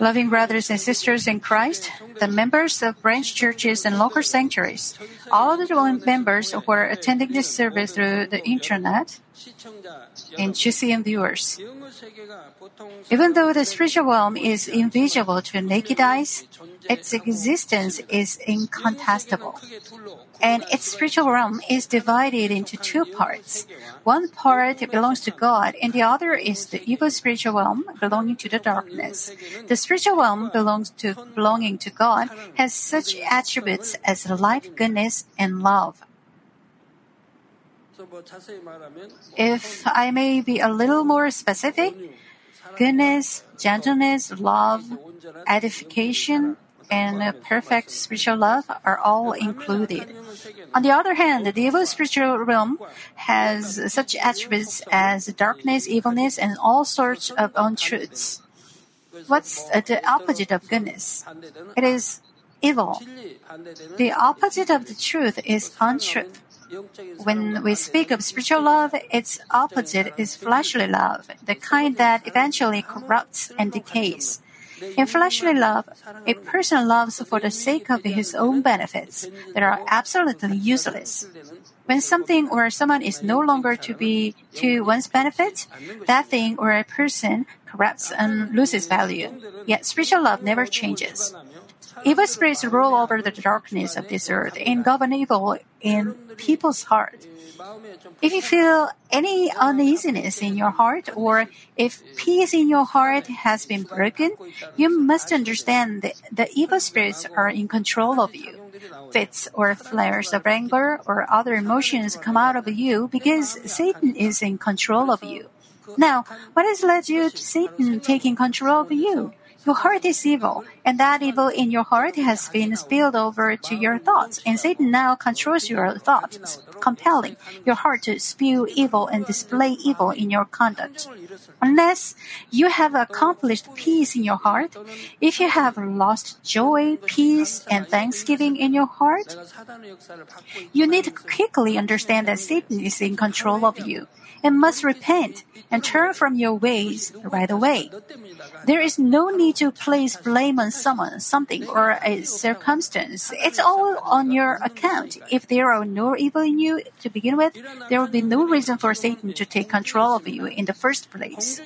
Loving brothers and sisters in Christ, the members of branch churches and local sanctuaries, all the members who are attending this service through the internet, and GCN viewers. Even though the spiritual realm is invisible to naked eyes, its existence is incontestable. And its spiritual realm is divided into two parts. One part belongs to God, and the other is the evil spiritual realm belonging to the darkness. The spiritual realm belongs to belonging to God has such attributes as light, goodness, and love. If I may be a little more specific, goodness, gentleness, love, edification, and perfect spiritual love are all included. On the other hand, the evil spiritual realm has such attributes as darkness, evilness, and all sorts of untruths. What's the opposite of goodness? It is evil. The opposite of the truth is untruth. When we speak of spiritual love, its opposite is fleshly love, the kind that eventually corrupts and decays. In fleshly love, a person loves for the sake of his own benefits that are absolutely useless. When something or someone is no longer to be to one's benefit, that thing or a person corrupts and loses value. Yet spiritual love never changes. Evil spirits rule over the darkness of this earth and govern evil in people's heart. If you feel any uneasiness in your heart or if peace in your heart has been broken, you must understand that the evil spirits are in control of you. Fits or flares of anger or other emotions come out of you because Satan is in control of you. Now, what has led you to Satan taking control of you? Your heart is evil, and that evil in your heart has been spilled over to your thoughts, and Satan now controls your thoughts, compelling your heart to spew evil and display evil in your conduct. Unless you have accomplished peace in your heart, if you have lost joy, peace, and thanksgiving in your heart, you need to quickly understand that Satan is in control of you and must repent and turn from your ways right away. There is no need to place blame on someone, something, or a circumstance. It's all on your account. If there are no evil in you to begin with, there will be no reason for Satan to take control of you in the first place.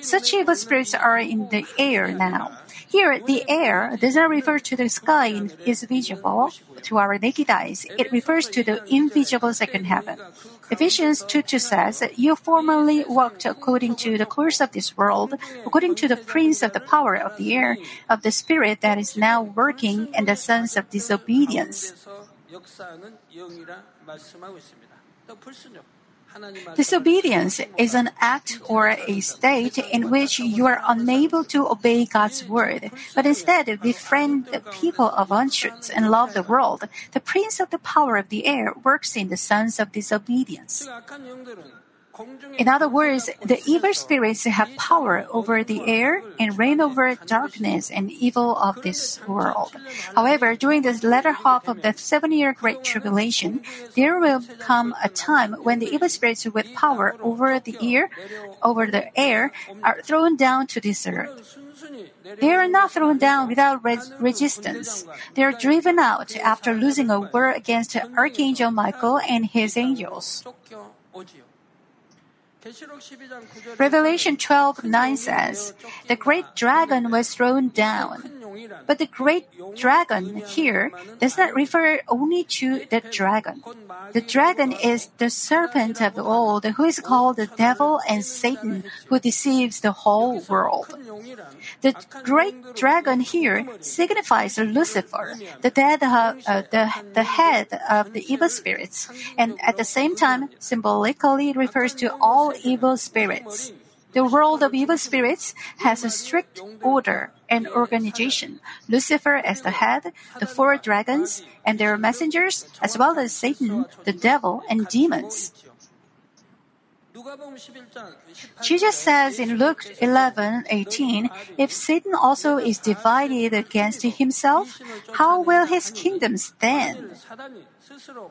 Such evil spirits are in the air now. Here, the air does not refer to the sky is visible to our naked eyes. It refers to the invisible second heaven. Ephesians 2 2 says, You formerly walked according to the course of this world, according to the prince of the power of the air, of the spirit that is now working in the sons of disobedience. Disobedience is an act or a state in which you are unable to obey God's word, but instead befriend the people of untruth and love the world. The prince of the power of the air works in the sons of disobedience. In other words, the evil spirits have power over the air and reign over darkness and evil of this world. However, during the latter half of the seven year Great Tribulation, there will come a time when the evil spirits with power over the air, over the air, are thrown down to this earth. They are not thrown down without res- resistance. They are driven out after losing a war against Archangel Michael and his angels. Revelation 12 9 says, The great dragon was thrown down. But the great dragon here does not refer only to the dragon. The dragon is the serpent of old who is called the devil and Satan who deceives the whole world. The great dragon here signifies Lucifer, the, dead, uh, the, the head of the evil spirits, and at the same time symbolically refers to all evil spirits. The world of evil spirits has a strict order and organization. Lucifer as the head, the four dragons and their messengers, as well as Satan, the devil, and demons. Jesus says in Luke 11:18, if Satan also is divided against himself, how will his kingdom stand?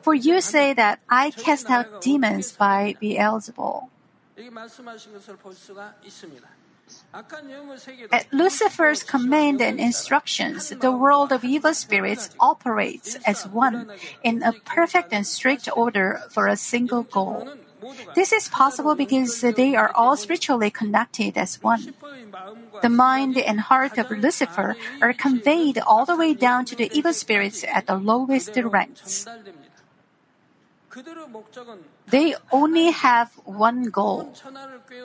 For you say that I cast out demons by Beelzebul. At Lucifer's command and instructions, the world of evil spirits operates as one in a perfect and strict order for a single goal. This is possible because they are all spiritually connected as one. The mind and heart of Lucifer are conveyed all the way down to the evil spirits at the lowest ranks. They only have one goal.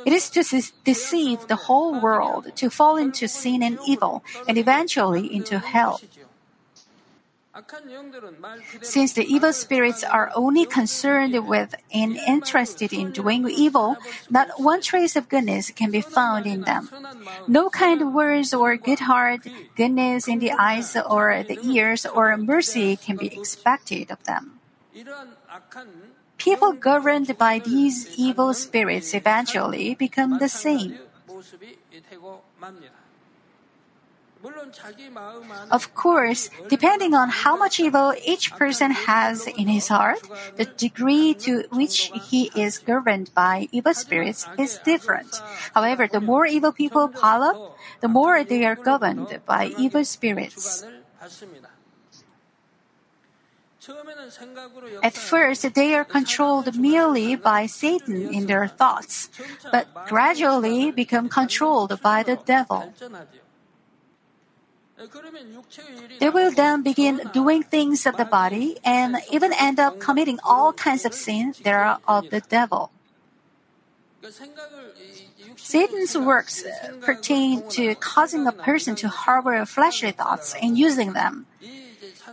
It is to deceive the whole world, to fall into sin and evil, and eventually into hell. Since the evil spirits are only concerned with and interested in doing evil, not one trace of goodness can be found in them. No kind words or good heart, goodness in the eyes or the ears, or mercy can be expected of them. People governed by these evil spirits eventually become the same. Of course, depending on how much evil each person has in his heart, the degree to which he is governed by evil spirits is different. However, the more evil people pile up, the more they are governed by evil spirits. At first, they are controlled merely by Satan in their thoughts, but gradually become controlled by the devil. They will then begin doing things of the body and even end up committing all kinds of sins that are of the devil. Satan's works uh, pertain to causing a person to harbor fleshly thoughts and using them.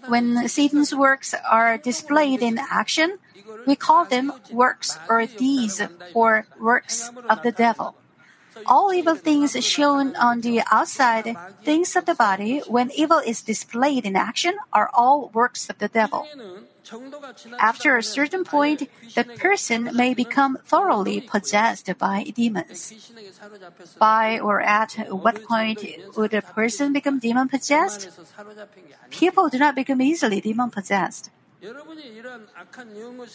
When Satan's works are displayed in action, we call them works or deeds or works of the devil. All evil things shown on the outside, things of the body, when evil is displayed in action, are all works of the devil. After a certain point, the person may become thoroughly possessed by demons. By or at what point would a person become demon possessed? People do not become easily demon possessed.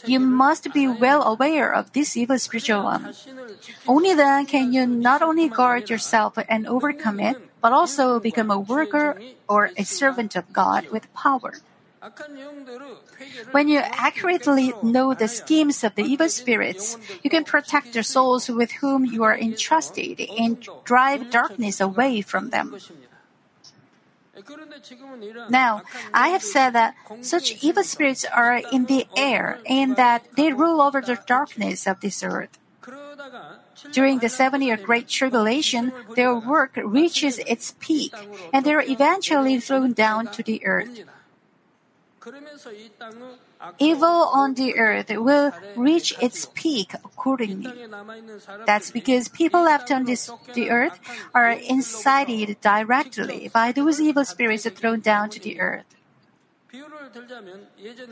You must be well aware of this evil spiritual one. Only then can you not only guard yourself and overcome it, but also become a worker or a servant of God with power. When you accurately know the schemes of the evil spirits, you can protect the souls with whom you are entrusted and drive darkness away from them. Now, I have said that such evil spirits are in the air and that they rule over the darkness of this earth. During the seven year Great Tribulation, their work reaches its peak and they are eventually thrown down to the earth. Evil on the earth will reach its peak accordingly. That's because people left on this, the earth are incited directly by those evil spirits thrown down to the earth.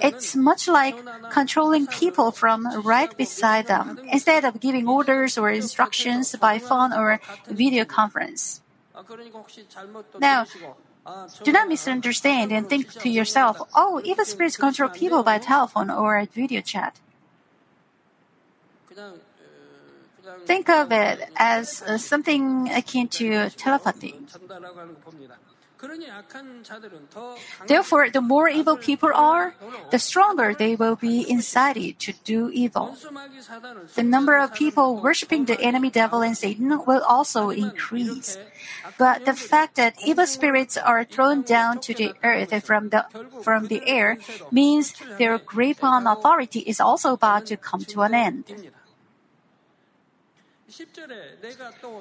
It's much like controlling people from right beside them instead of giving orders or instructions by phone or video conference. Now, do not misunderstand and think to yourself, oh, evil spirits control people by telephone or video chat. Think of it as uh, something akin to telepathy. Therefore, the more evil people are, the stronger they will be incited to do evil. The number of people worshiping the enemy devil and Satan will also increase. But the fact that evil spirits are thrown down to the earth from the, from the air means their grip on authority is also about to come to an end.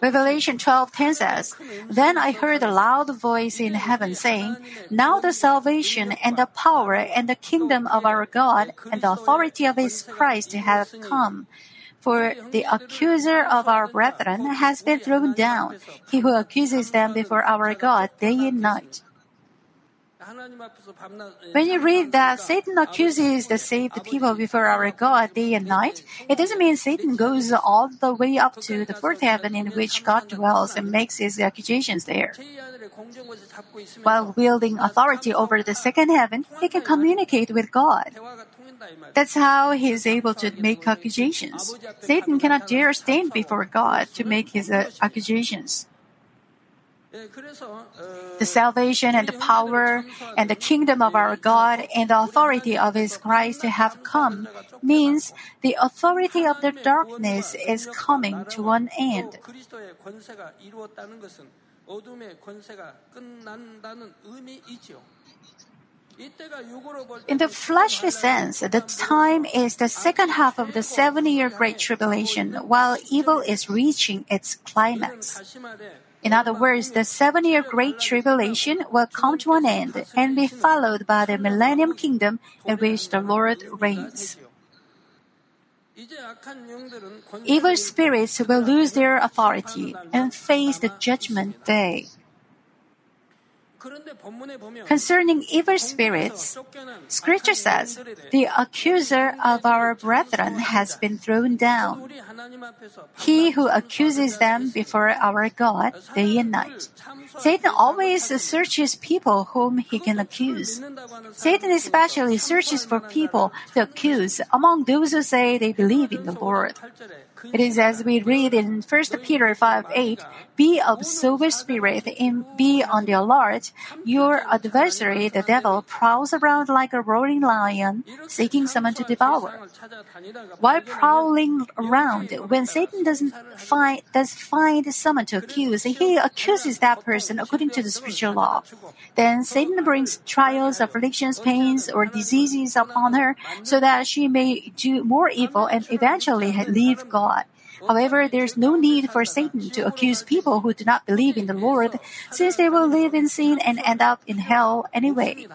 Revelation 12:10 says, Then I heard a loud voice in heaven saying, Now the salvation and the power and the kingdom of our God and the authority of his Christ have come. For the accuser of our brethren has been thrown down, he who accuses them before our God day and night. When you read that Satan accuses the saved people before our God day and night, it doesn't mean Satan goes all the way up to the fourth heaven in which God dwells and makes his accusations there. While wielding authority over the second heaven, he can communicate with God. That's how he is able to make accusations. Satan cannot dare stand before God to make his uh, accusations. The salvation and the power and the kingdom of our God and the authority of His Christ have come means the authority of the darkness is coming to an end. In the fleshly sense, the time is the second half of the seven year Great Tribulation, while evil is reaching its climax. In other words, the seven year Great Tribulation will come to an end and be followed by the Millennium Kingdom in which the Lord reigns. Evil spirits will lose their authority and face the judgment day. Concerning evil spirits, Scripture says, The accuser of our brethren has been thrown down. He who accuses them before our God day and night. Satan always searches people whom he can accuse. Satan especially searches for people to accuse among those who say they believe in the Lord. It is as we read in 1 Peter 5 8, be of sober spirit and be on the alert. Your adversary, the devil, prowls around like a roaring lion, seeking someone to devour. While prowling around, when Satan doesn't find, does find someone to accuse, he accuses that person according to the spiritual law. Then Satan brings trials, afflictions, pains, or diseases upon her so that she may do more evil and eventually leave God. However, there's no need for Satan to accuse people who do not believe in the Lord, since they will live in sin and end up in hell anyway.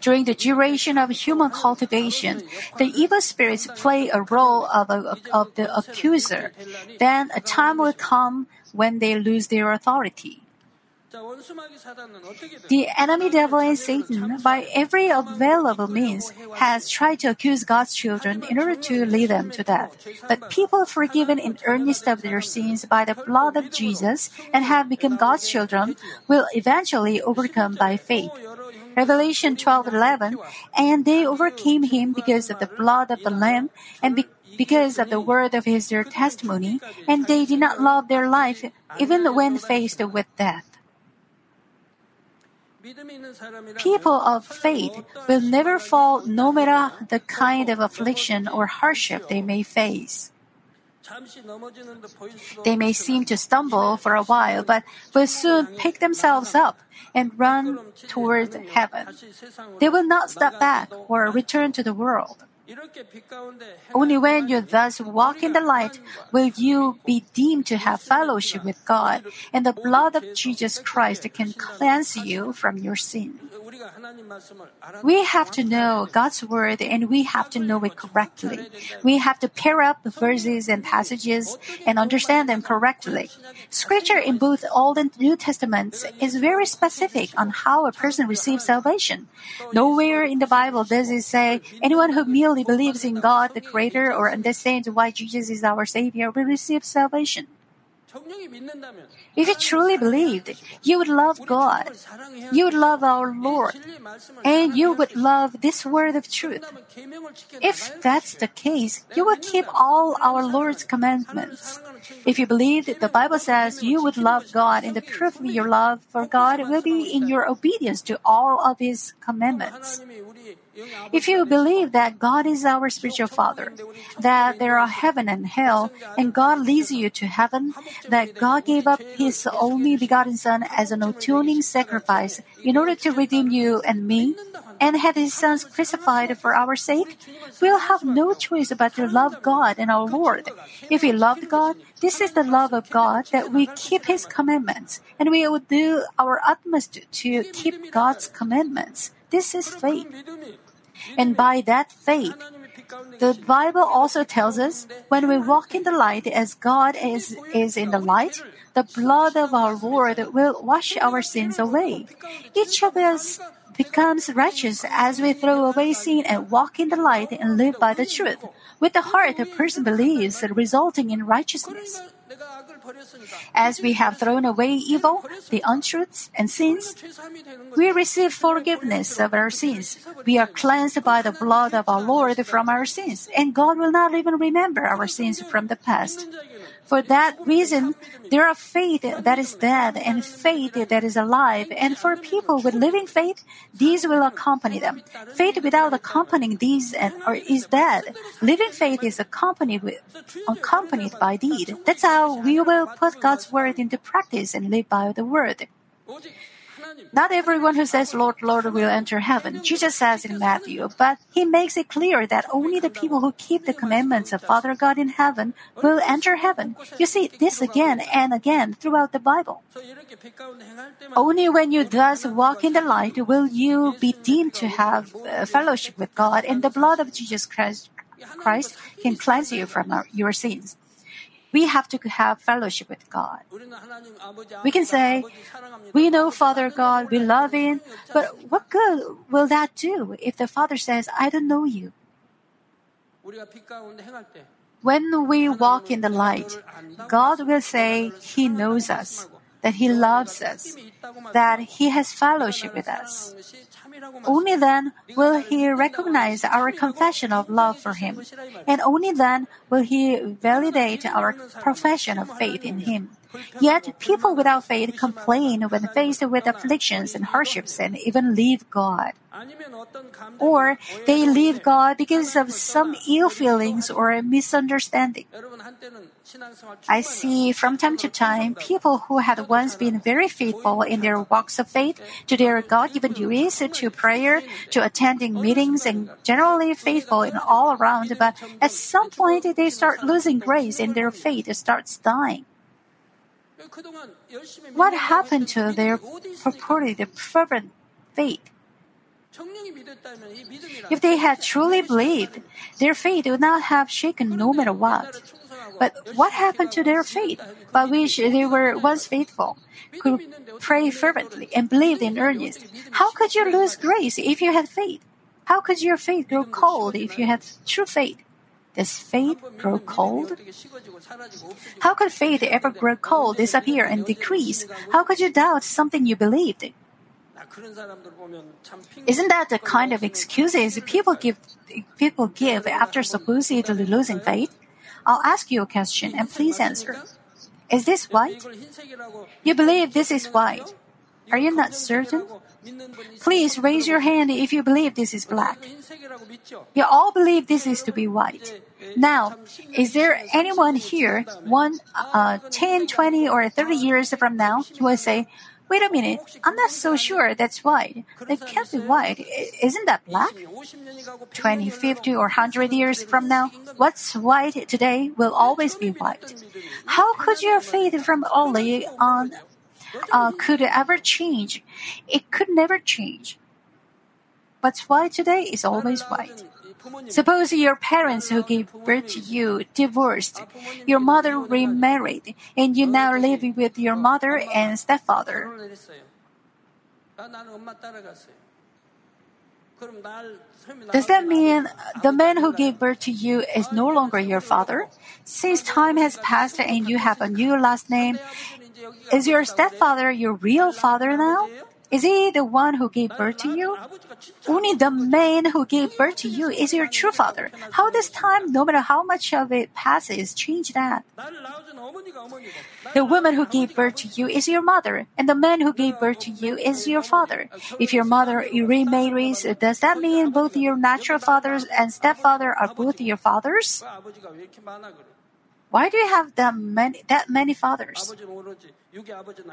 During the duration of human cultivation, the evil spirits play a role of, a, of the accuser. Then a time will come when they lose their authority. The enemy devil and Satan, by every available means, has tried to accuse God's children in order to lead them to death. But people forgiven in earnest of their sins by the blood of Jesus and have become God's children will eventually overcome by faith. Revelation 12:11, and they overcame him because of the blood of the Lamb and be- because of the word of his their testimony, and they did not love their life even when faced with death. People of faith will never fall no matter the kind of affliction or hardship they may face. They may seem to stumble for a while, but will soon pick themselves up and run toward heaven. They will not step back or return to the world. Only when you thus walk in the light will you be deemed to have fellowship with God, and the blood of Jesus Christ can cleanse you from your sin. We have to know God's word and we have to know it correctly. We have to pair up the verses and passages and understand them correctly. Scripture in both Old and New Testaments is very specific on how a person receives salvation. Nowhere in the Bible does it say anyone who merely believes in God the Creator or understands why Jesus is our Savior will receive salvation. If you truly believed, you would love God, you would love our Lord, and you would love this word of truth. If that's the case, you will keep all our Lord's commandments. If you believed, the Bible says you would love God, and the proof of your love for God will be in your obedience to all of His commandments. If you believe that God is our spiritual Father, that there are heaven and hell, and God leads you to heaven, that God gave up His only begotten Son as an atoning sacrifice in order to redeem you and me, and had His sons crucified for our sake, we'll have no choice but to love God and our Lord. If we loved God, this is the love of God that we keep His commandments, and we will do our utmost to keep God's commandments. This is faith. And by that faith, the Bible also tells us when we walk in the light as God is, is in the light, the blood of our Lord will wash our sins away. Each of us becomes righteous as we throw away sin and walk in the light and live by the truth. With the heart, a person believes, resulting in righteousness. As we have thrown away evil, the untruths, and sins, we receive forgiveness of our sins. We are cleansed by the blood of our Lord from our sins, and God will not even remember our sins from the past. For that reason, there are faith that is dead and faith that is alive. And for people with living faith, these will accompany them. Faith without accompanying these and, or is dead. Living faith is accompanied with, accompanied by deed. That's how we will put God's word into practice and live by the word. Not everyone who says, Lord, Lord, will enter heaven. Jesus says in Matthew, but he makes it clear that only the people who keep the commandments of Father God in heaven will enter heaven. You see this again and again throughout the Bible. Only when you thus walk in the light will you be deemed to have uh, fellowship with God, and the blood of Jesus Christ, can cleanse you from our, your sins we have to have fellowship with God. We can say, we know Father God, we love Him, but what good will that do if the Father says, I don't know you? When we walk in the light, God will say He knows us, that He loves us, that He has fellowship with us. Only then will He recognize our confession of love for Him, and only then will He validate our profession of faith in Him. Yet people without faith complain when faced with afflictions and hardships and even leave God. Or they leave God because of some ill feelings or misunderstanding. I see from time to time people who had once been very faithful in their walks of faith to their God given duties, to prayer, to attending meetings, and generally faithful in all around, but at some point they start losing grace and their faith starts dying. What happened to their purported fervent faith? If they had truly believed, their faith would not have shaken no matter what. But what happened to their faith, by which they were once faithful, could pray fervently and believed in earnest? How could you lose grace if you had faith? How could your faith grow cold if you had true faith? Does faith grow cold? How could faith ever grow cold, disappear, and decrease? How could you doubt something you believed? Isn't that the kind of excuses people give people give after supposedly losing faith? I'll ask you a question and please answer. Is this white? You believe this is white. Are you not certain? Please raise your hand if you believe this is black. You all believe this is to be white. Now, is there anyone here, one, uh, 10, 20, or 30 years from now, who will say, Wait a minute, I'm not so sure that's white. That can't be white. Isn't that black? 20, 50, or 100 years from now, what's white today will always be white. How could your faith from early on uh, could ever change? It could never change. What's white today is always white. Suppose your parents who gave birth to you divorced, your mother remarried, and you now live with your mother and stepfather. Does that mean the man who gave birth to you is no longer your father? Since time has passed and you have a new last name, is your stepfather your real father now? Is he the one who gave birth to you? Only the man who gave birth to you is your true father. How does time, no matter how much of it passes, change that? The woman who gave birth to you is your mother, and the man who gave birth to you is your father. If your mother remarries, does that mean both your natural fathers and stepfather are both your fathers? Why do you have that many, that many fathers?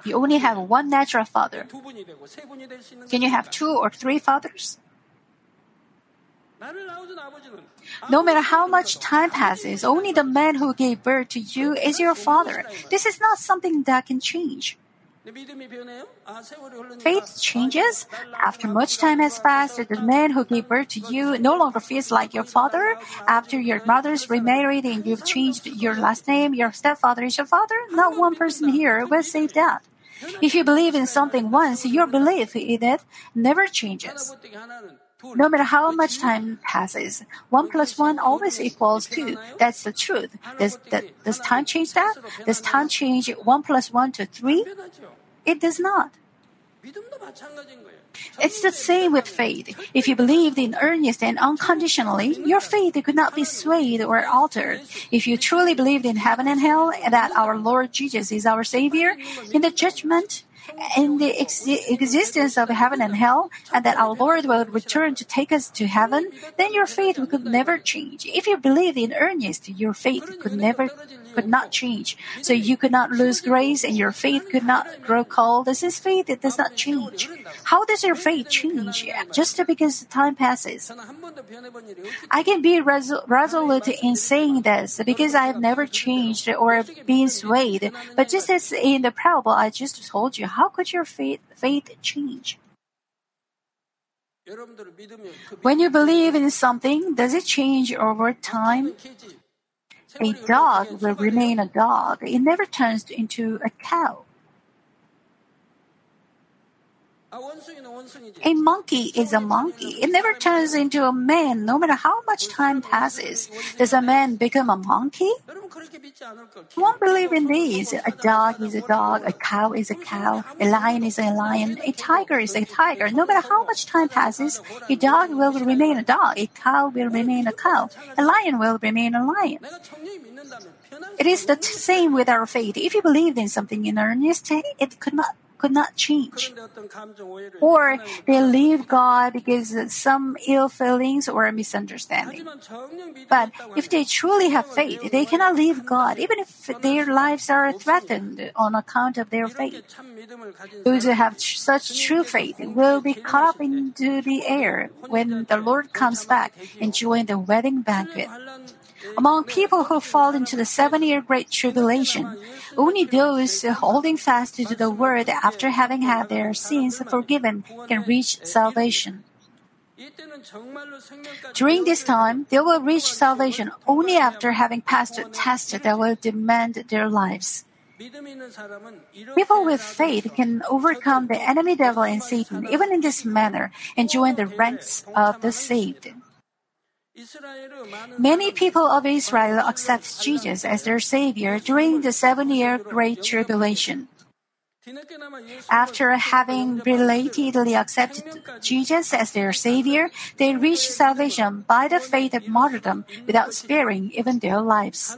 You only have one natural father. Can you have two or three fathers? No matter how much time passes, only the man who gave birth to you is your father. This is not something that can change. Faith changes. After much time has passed, the man who gave birth to you no longer feels like your father. After your mothers remarried and you've changed your last name, your stepfather is your father. Not one person here will say that. If you believe in something once, your belief in it never changes. No matter how much time passes, 1 plus 1 always equals 2. That's the truth. Does, that, does time change that? Does time change 1 plus 1 to 3? It does not. It's the same with faith. If you believed in earnest and unconditionally, your faith could not be swayed or altered. If you truly believed in heaven and hell and that our Lord Jesus is our Savior, in the judgment, in the ex- existence of heaven and hell, and that our Lord will return to take us to heaven, then your faith could never change. If you believe in earnest, your faith could never could not change. So you could not lose grace, and your faith could not grow cold. This is faith; it does not change. How does your faith change just because time passes? I can be resol- resolute in saying this because I have never changed or been swayed. But just as in the parable I just told you how could your faith, faith change? When you believe in something, does it change over time? A dog will remain a dog. It never turns into a cow. A monkey is a monkey. It never turns into a man, no matter how much time passes. Does a man become a monkey? You won't believe in these. A dog is a dog, a cow is a cow, a lion is a lion, a tiger is a tiger. No matter how much time passes, a dog will remain a dog, a cow will remain a cow, a lion will remain a lion. It is the same with our faith. If you believed in something in earnest, it could not could not change. Or they leave God because of some ill feelings or misunderstanding. But if they truly have faith, they cannot leave God, even if their lives are threatened on account of their faith. Those who have such true faith will be caught up into the air when the Lord comes back and join the wedding banquet. Among people who fall into the seven year great tribulation, only those holding fast to the word after having had their sins forgiven can reach salvation. During this time, they will reach salvation only after having passed a test that will demand their lives. People with faith can overcome the enemy devil and Satan even in this manner and join the ranks of the saved. Many people of Israel accept Jesus as their Savior during the seven year Great Tribulation. After having belatedly accepted Jesus as their Savior, they reach salvation by the faith of martyrdom without sparing even their lives.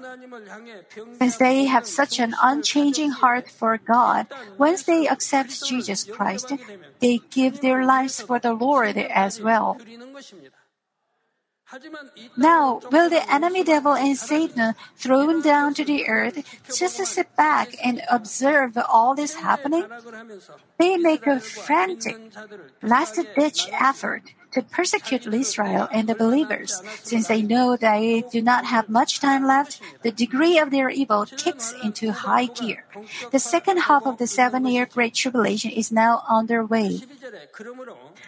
Since they have such an unchanging heart for God, once they accept Jesus Christ, they give their lives for the Lord as well. Now, will the enemy devil and Satan thrown down to the earth just to sit back and observe all this happening? They make a frantic, last ditch effort to persecute Israel and the believers. Since they know they do not have much time left, the degree of their evil kicks into high gear. The second half of the seven year Great Tribulation is now underway.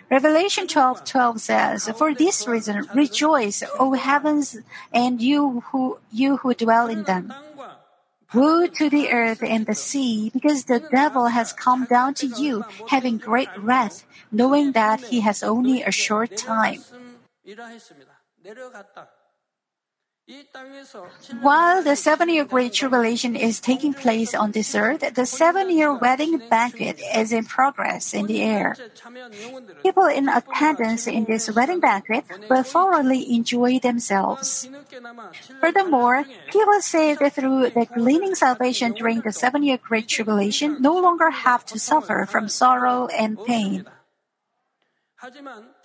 Revelation 12 12 says, For this reason, rejoice O heavens, and you who you who dwell in them. Woe to the earth and the sea, because the devil has come down to you, having great wrath, knowing that he has only a short time." While the seven year Great Tribulation is taking place on this earth, the seven year wedding banquet is in progress in the air. People in attendance in this wedding banquet will thoroughly enjoy themselves. Furthermore, people saved through the gleaning salvation during the seven year Great Tribulation no longer have to suffer from sorrow and pain.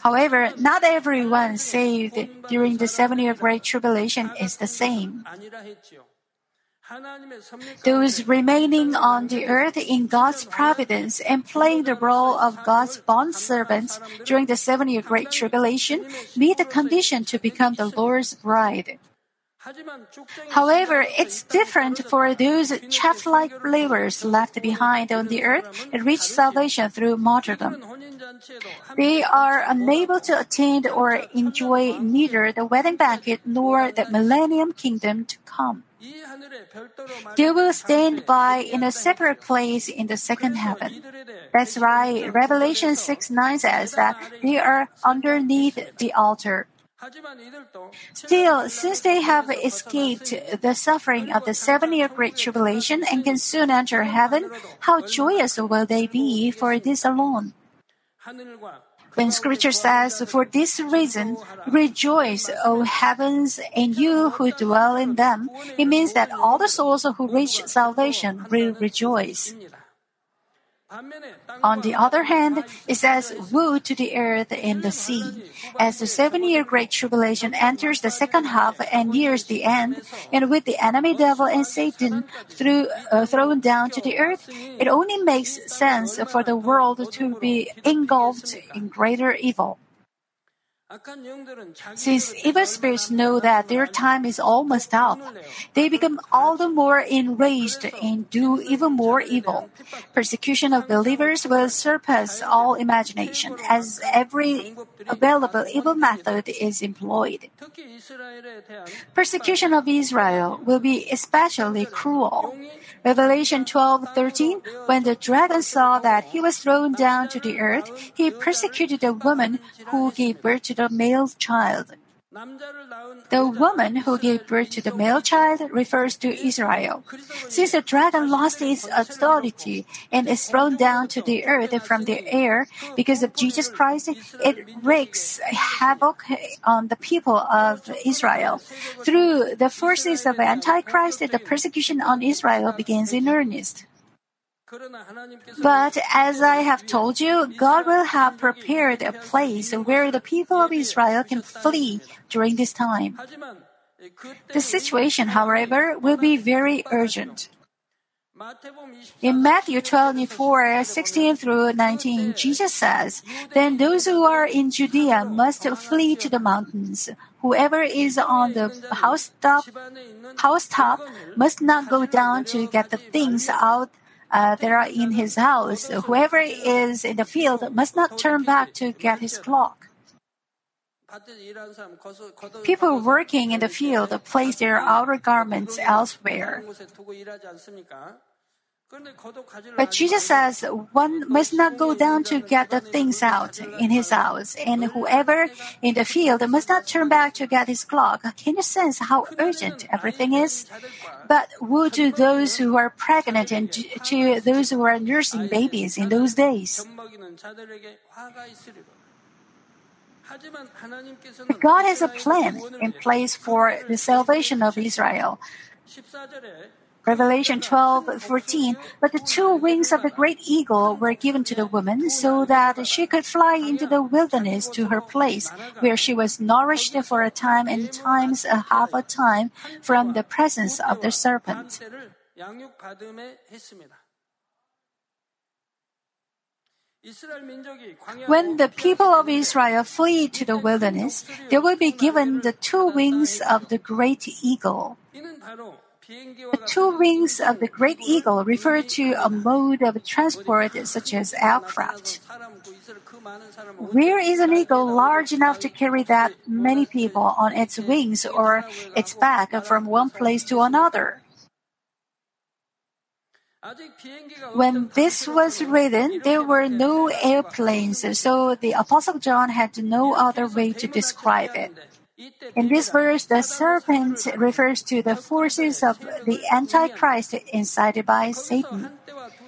However, not everyone saved during the seven year Great Tribulation is the same. Those remaining on the earth in God's providence and playing the role of God's bond servants during the seven year Great Tribulation meet the condition to become the Lord's bride. However, it's different for those chaff like believers left behind on the earth and reach salvation through martyrdom. They are unable to attend or enjoy neither the wedding banquet nor the millennium kingdom to come. They will stand by in a separate place in the second heaven. That's why Revelation 6 9 says that they are underneath the altar. Still, since they have escaped the suffering of the seven year great tribulation and can soon enter heaven, how joyous will they be for this alone! When scripture says, For this reason, rejoice, O heavens, and you who dwell in them, it means that all the souls who reach salvation will rejoice. On the other hand, it says, Woe to the earth and the sea. As the seven year Great Tribulation enters the second half and nears the end, and with the enemy devil and Satan through, uh, thrown down to the earth, it only makes sense for the world to be engulfed in greater evil. Since evil spirits know that their time is almost up, they become all the more enraged and do even more evil. Persecution of believers will surpass all imagination, as every available evil method is employed. Persecution of Israel will be especially cruel. Revelation 12:13 When the dragon saw that he was thrown down to the earth, he persecuted the woman who gave birth to the male child. The woman who gave birth to the male child refers to Israel. Since the dragon lost its authority and is thrown down to the earth from the air because of Jesus Christ, it wreaks havoc on the people of Israel. Through the forces of Antichrist, the persecution on Israel begins in earnest. But as I have told you, God will have prepared a place where the people of Israel can flee during this time. The situation, however, will be very urgent. In Matthew 24, 16 through 19, Jesus says, Then those who are in Judea must flee to the mountains. Whoever is on the housetop, housetop must not go down to get the things out uh, that are in his house. Whoever is in the field must not turn back to get his clock. People working in the field place their outer garments elsewhere. But Jesus says one must not go down to get the things out in his house, and whoever in the field must not turn back to get his cloak. Can you sense how urgent everything is? But woe to those who are pregnant and to those who are nursing babies in those days. But God has a plan in place for the salvation of Israel. Revelation 12 14. But the two wings of the great eagle were given to the woman so that she could fly into the wilderness to her place, where she was nourished for a time and times a half a time from the presence of the serpent. When the people of Israel flee to the wilderness, they will be given the two wings of the great eagle. The two wings of the great eagle refer to a mode of transport such as aircraft. Where is an eagle large enough to carry that many people on its wings or its back from one place to another? When this was written, there were no airplanes, so the Apostle John had no other way to describe it. In this verse, the serpent refers to the forces of the Antichrist incited by Satan.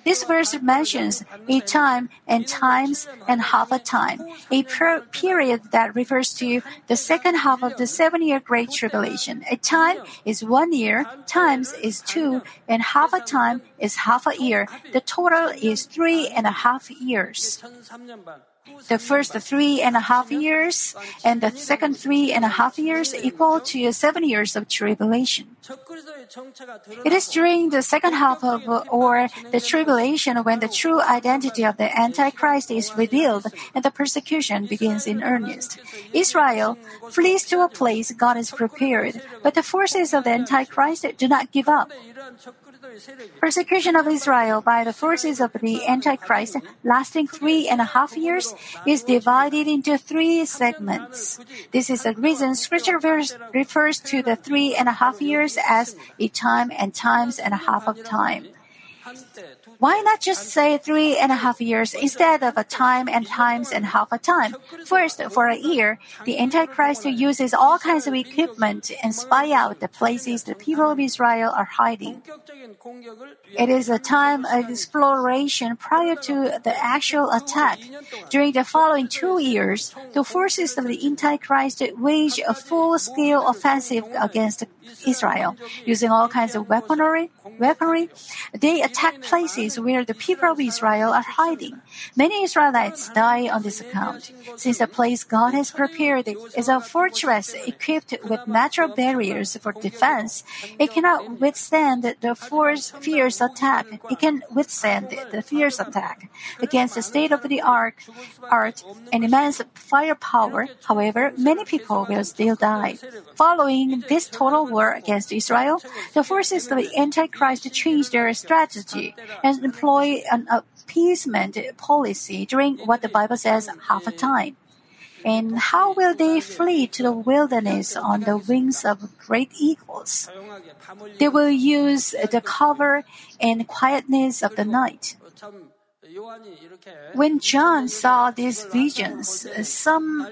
This verse mentions a time and times and half a time, a per- period that refers to the second half of the seven year Great Tribulation. A time is one year, times is two, and half a time is half a year. The total is three and a half years the first three and a half years and the second three and a half years equal to seven years of tribulation. It is during the second half of or the tribulation when the true identity of the Antichrist is revealed and the persecution begins in earnest. Israel flees to a place God has prepared, but the forces of the Antichrist do not give up. Persecution of Israel by the forces of the Antichrist, lasting three and a half years, is divided into three segments. This is the reason Scripture verse refers to the three and a half years as a time and times and a half of time. Why not just say three and a half years instead of a time and times and half a time? First, for a year, the Antichrist uses all kinds of equipment and spy out the places the people of Israel are hiding. It is a time of exploration prior to the actual attack. During the following two years, the forces of the Antichrist wage a full-scale offensive against Israel, using all kinds of weaponry. Weaponry, they attack places where the people of Israel are hiding. Many Israelites die on this account. Since the place God has prepared is a fortress equipped with natural barriers for defense, it cannot withstand the force, fierce attack. It can withstand the fierce attack against the state-of-the-art art and immense firepower. However, many people will still die. Following this total war against Israel, the forces of the Antichrist change their strategy and employ an appeasement policy during what the Bible says half a time. And how will they flee to the wilderness on the wings of great eagles? They will use the cover and quietness of the night. When John saw these visions some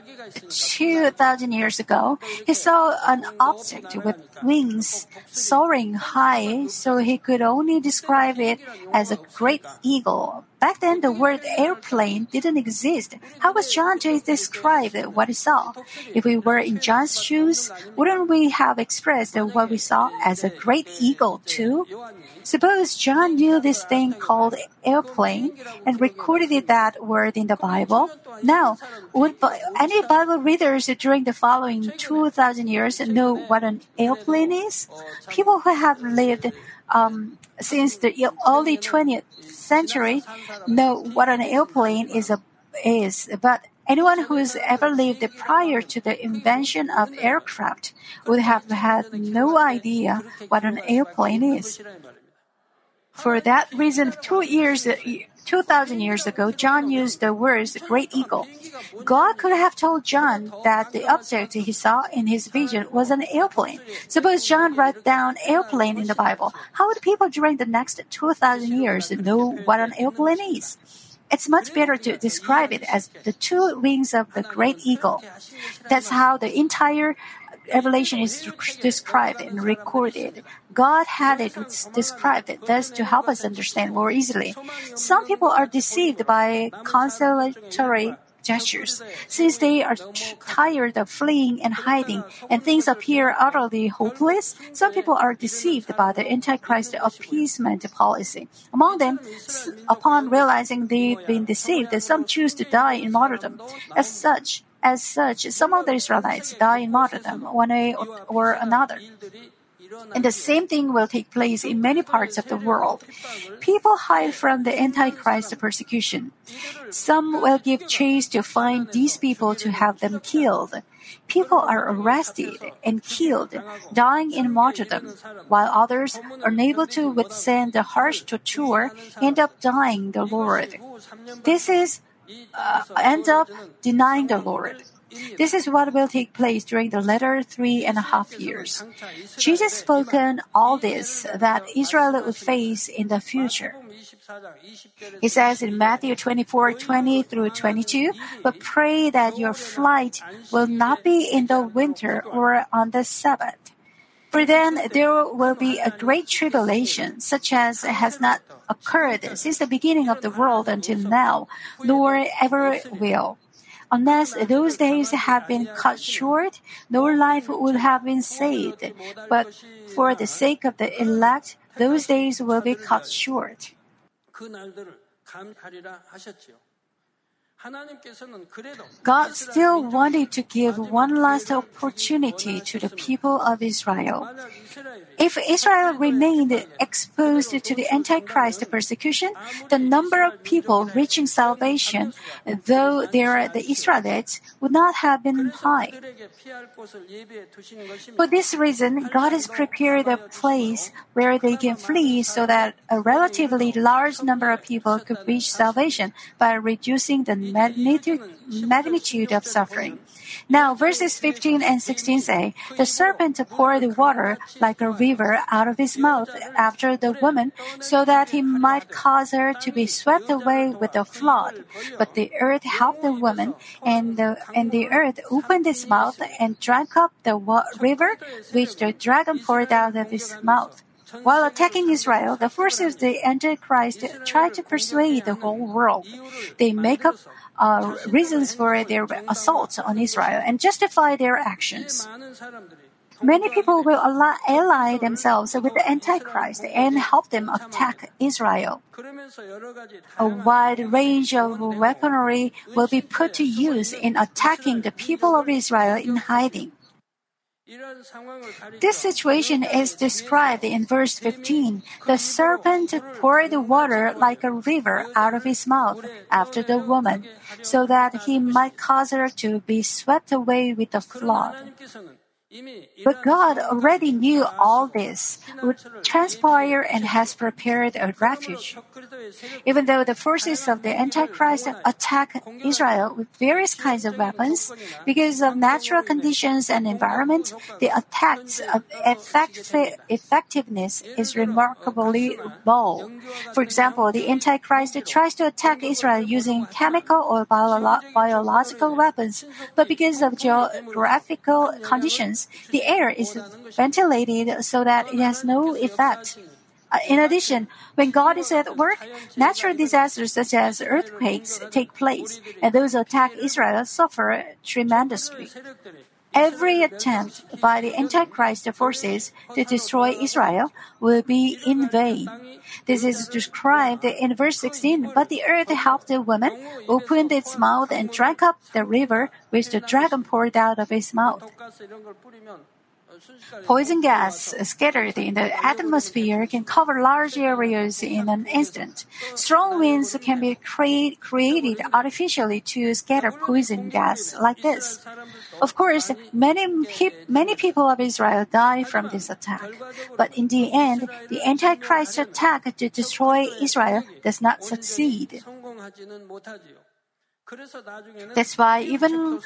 2,000 years ago, he saw an object with wings soaring high, so he could only describe it as a great eagle. Back then, the word airplane didn't exist. How was John to describe what he saw? If we were in John's shoes, wouldn't we have expressed what we saw as a great eagle too? Suppose John knew this thing called airplane and recorded that word in the Bible. Now, would any Bible readers during the following 2,000 years know what an airplane People who have lived um, since the early 20th century know what an airplane is, a, is, but anyone who's ever lived prior to the invention of aircraft would have had no idea what an airplane is. For that reason, two years, 2,000 years ago, John used the words great eagle. God could have told John that the object he saw in his vision was an airplane. Suppose John wrote down airplane in the Bible. How would people during the next 2,000 years know what an airplane is? It's much better to describe it as the two wings of the great eagle. That's how the entire Revelation is described and recorded. God had it described thus to help us understand more easily. Some people are deceived by consolatory gestures. Since they are t- tired of fleeing and hiding and things appear utterly hopeless, some people are deceived by the Antichrist appeasement policy. Among them, upon realizing they've been deceived, some choose to die in martyrdom. As such, as such, some of the Israelites die in martyrdom, one way or another. And the same thing will take place in many parts of the world. People hide from the Antichrist persecution. Some will give chase to find these people to have them killed. People are arrested and killed, dying in martyrdom, while others, unable to withstand the harsh torture, end up dying the Lord. This is uh, end up denying the Lord. This is what will take place during the latter three and a half years. Jesus spoken all this that Israel would face in the future. He says in Matthew 24, 20 through 22, but pray that your flight will not be in the winter or on the Sabbath. For then there will be a great tribulation, such as has not occurred since the beginning of the world until now, nor ever will. Unless those days have been cut short, no life would have been saved. But for the sake of the elect, those days will be cut short. God still wanted to give one last opportunity to the people of Israel. If Israel remained exposed to the Antichrist persecution, the number of people reaching salvation, though they are the Israelites, would not have been high. For this reason, God has prepared a place where they can flee so that a relatively large number of people could reach salvation by reducing the magnitude, of suffering. Now, verses 15 and 16 say, The serpent poured water like a river out of his mouth after the woman, so that he might cause her to be swept away with the flood. But the earth helped the woman, and the, and the earth opened its mouth and drank up the wa- river which the dragon poured out of his mouth. While attacking Israel, the forces of the Antichrist try to persuade the whole world. They make up uh, reasons for their assault on Israel and justify their actions. Many people will ally themselves with the Antichrist and help them attack Israel. A wide range of weaponry will be put to use in attacking the people of Israel in hiding. This situation is described in verse 15. The serpent poured water like a river out of his mouth after the woman, so that he might cause her to be swept away with the flood. But God already knew all this would transpire and has prepared a refuge. Even though the forces of the Antichrist attack Israel with various kinds of weapons, because of natural conditions and environment, the attacks of effectiveness is remarkably low. For example, the Antichrist tries to attack Israel using chemical or bio- biological weapons, but because of geographical conditions, the air is ventilated so that it has no effect. Uh, in addition, when God is at work, natural disasters such as earthquakes take place, and those who attack Israel suffer tremendously. Every attempt by the Antichrist forces to destroy Israel will be in vain. This is described in verse 16. But the earth helped the woman, opened its mouth, and drank up the river which the dragon poured out of its mouth. Poison gas scattered in the atmosphere can cover large areas in an instant. Strong winds can be cre- created artificially to scatter poison gas like this. Of course, many, many people of Israel die from this attack. But in the end, the Antichrist attack to destroy Israel does not succeed. That's why even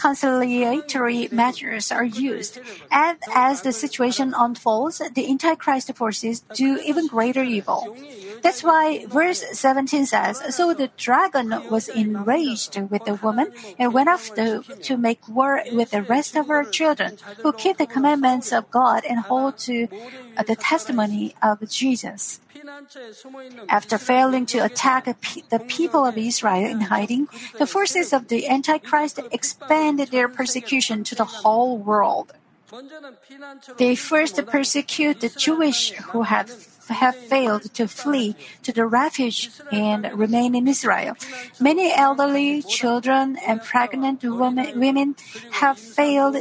conciliatory measures are used. And as the situation unfolds, the Antichrist forces do even greater evil. That's why verse 17 says, So the dragon was enraged with the woman and went off to, to make war with the rest of her children, who keep the commandments of God and hold to the testimony of Jesus. After failing to attack the people of Israel in hiding, the forces of the Antichrist expanded their persecution to the whole world. They first persecute the Jewish who have, have failed to flee to the refuge and remain in Israel. Many elderly, children, and pregnant women, have failed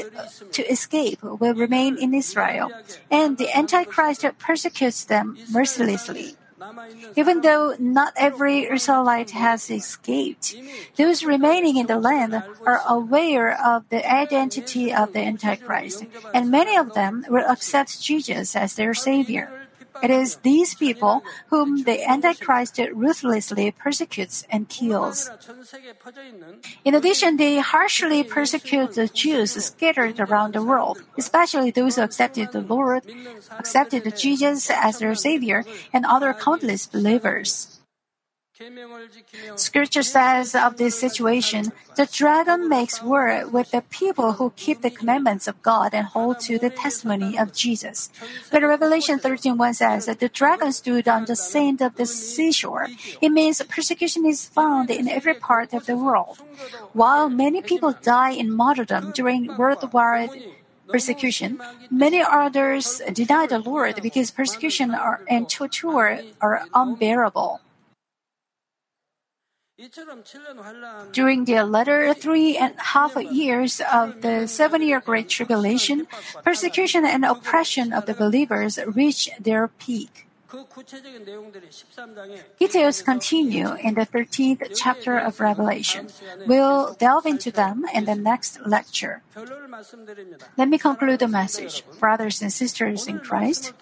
to escape will remain in Israel, and the Antichrist persecutes them mercilessly. Even though not every Israelite has escaped, those remaining in the land are aware of the identity of the Antichrist, and many of them will accept Jesus as their Savior. It is these people whom the Antichrist ruthlessly persecutes and kills. In addition, they harshly persecute the Jews scattered around the world, especially those who accepted the Lord, accepted Jesus as their Savior, and other countless believers. Scripture says of this situation, the dragon makes war with the people who keep the commandments of God and hold to the testimony of Jesus. But Revelation 13:1 says that the dragon stood on the sand of the seashore. It means persecution is found in every part of the world. While many people die in martyrdom during worldwide persecution, many others deny the Lord because persecution and torture are unbearable. During the latter three and a half years of the seven year Great Tribulation, persecution and oppression of the believers reached their peak. Details continue in the 13th chapter of Revelation. We'll delve into them in the next lecture. Let me conclude the message. Brothers and sisters in Christ,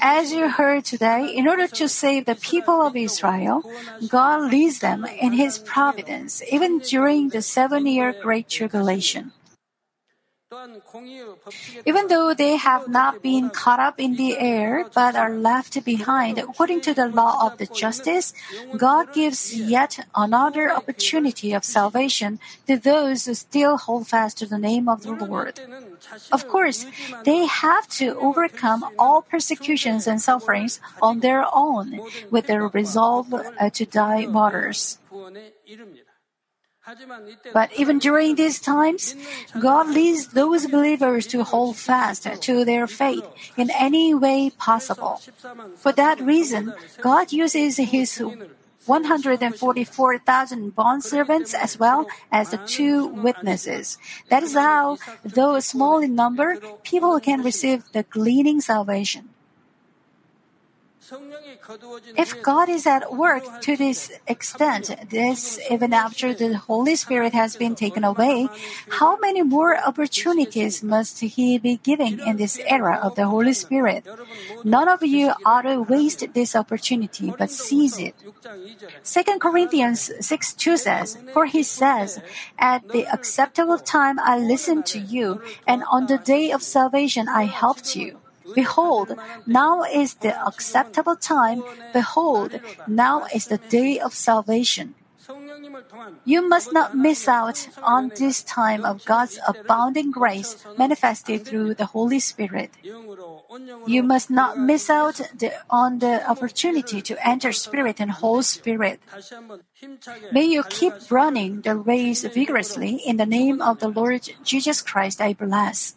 as you heard today, in order to save the people of Israel, God leads them in His providence, even during the seven year Great Tribulation. Even though they have not been caught up in the air, but are left behind, according to the law of the justice, God gives yet another opportunity of salvation to those who still hold fast to the name of the Lord. Of course, they have to overcome all persecutions and sufferings on their own with their resolve uh, to die martyrs. But even during these times, God leads those believers to hold fast to their faith in any way possible. For that reason, God uses His 144,000 bondservants as well as the two witnesses. That is how, though small in number, people can receive the gleaning salvation. If God is at work to this extent, this even after the Holy Spirit has been taken away, how many more opportunities must He be giving in this era of the Holy Spirit? None of you ought to waste this opportunity, but seize it. 2 Corinthians 6 2 says, For He says, At the acceptable time I listened to you, and on the day of salvation I helped you. Behold, now is the acceptable time. Behold, now is the day of salvation. You must not miss out on this time of God's abounding grace manifested through the Holy Spirit. You must not miss out the, on the opportunity to enter Spirit and Whole Spirit. May you keep running the race vigorously in the name of the Lord Jesus Christ I bless.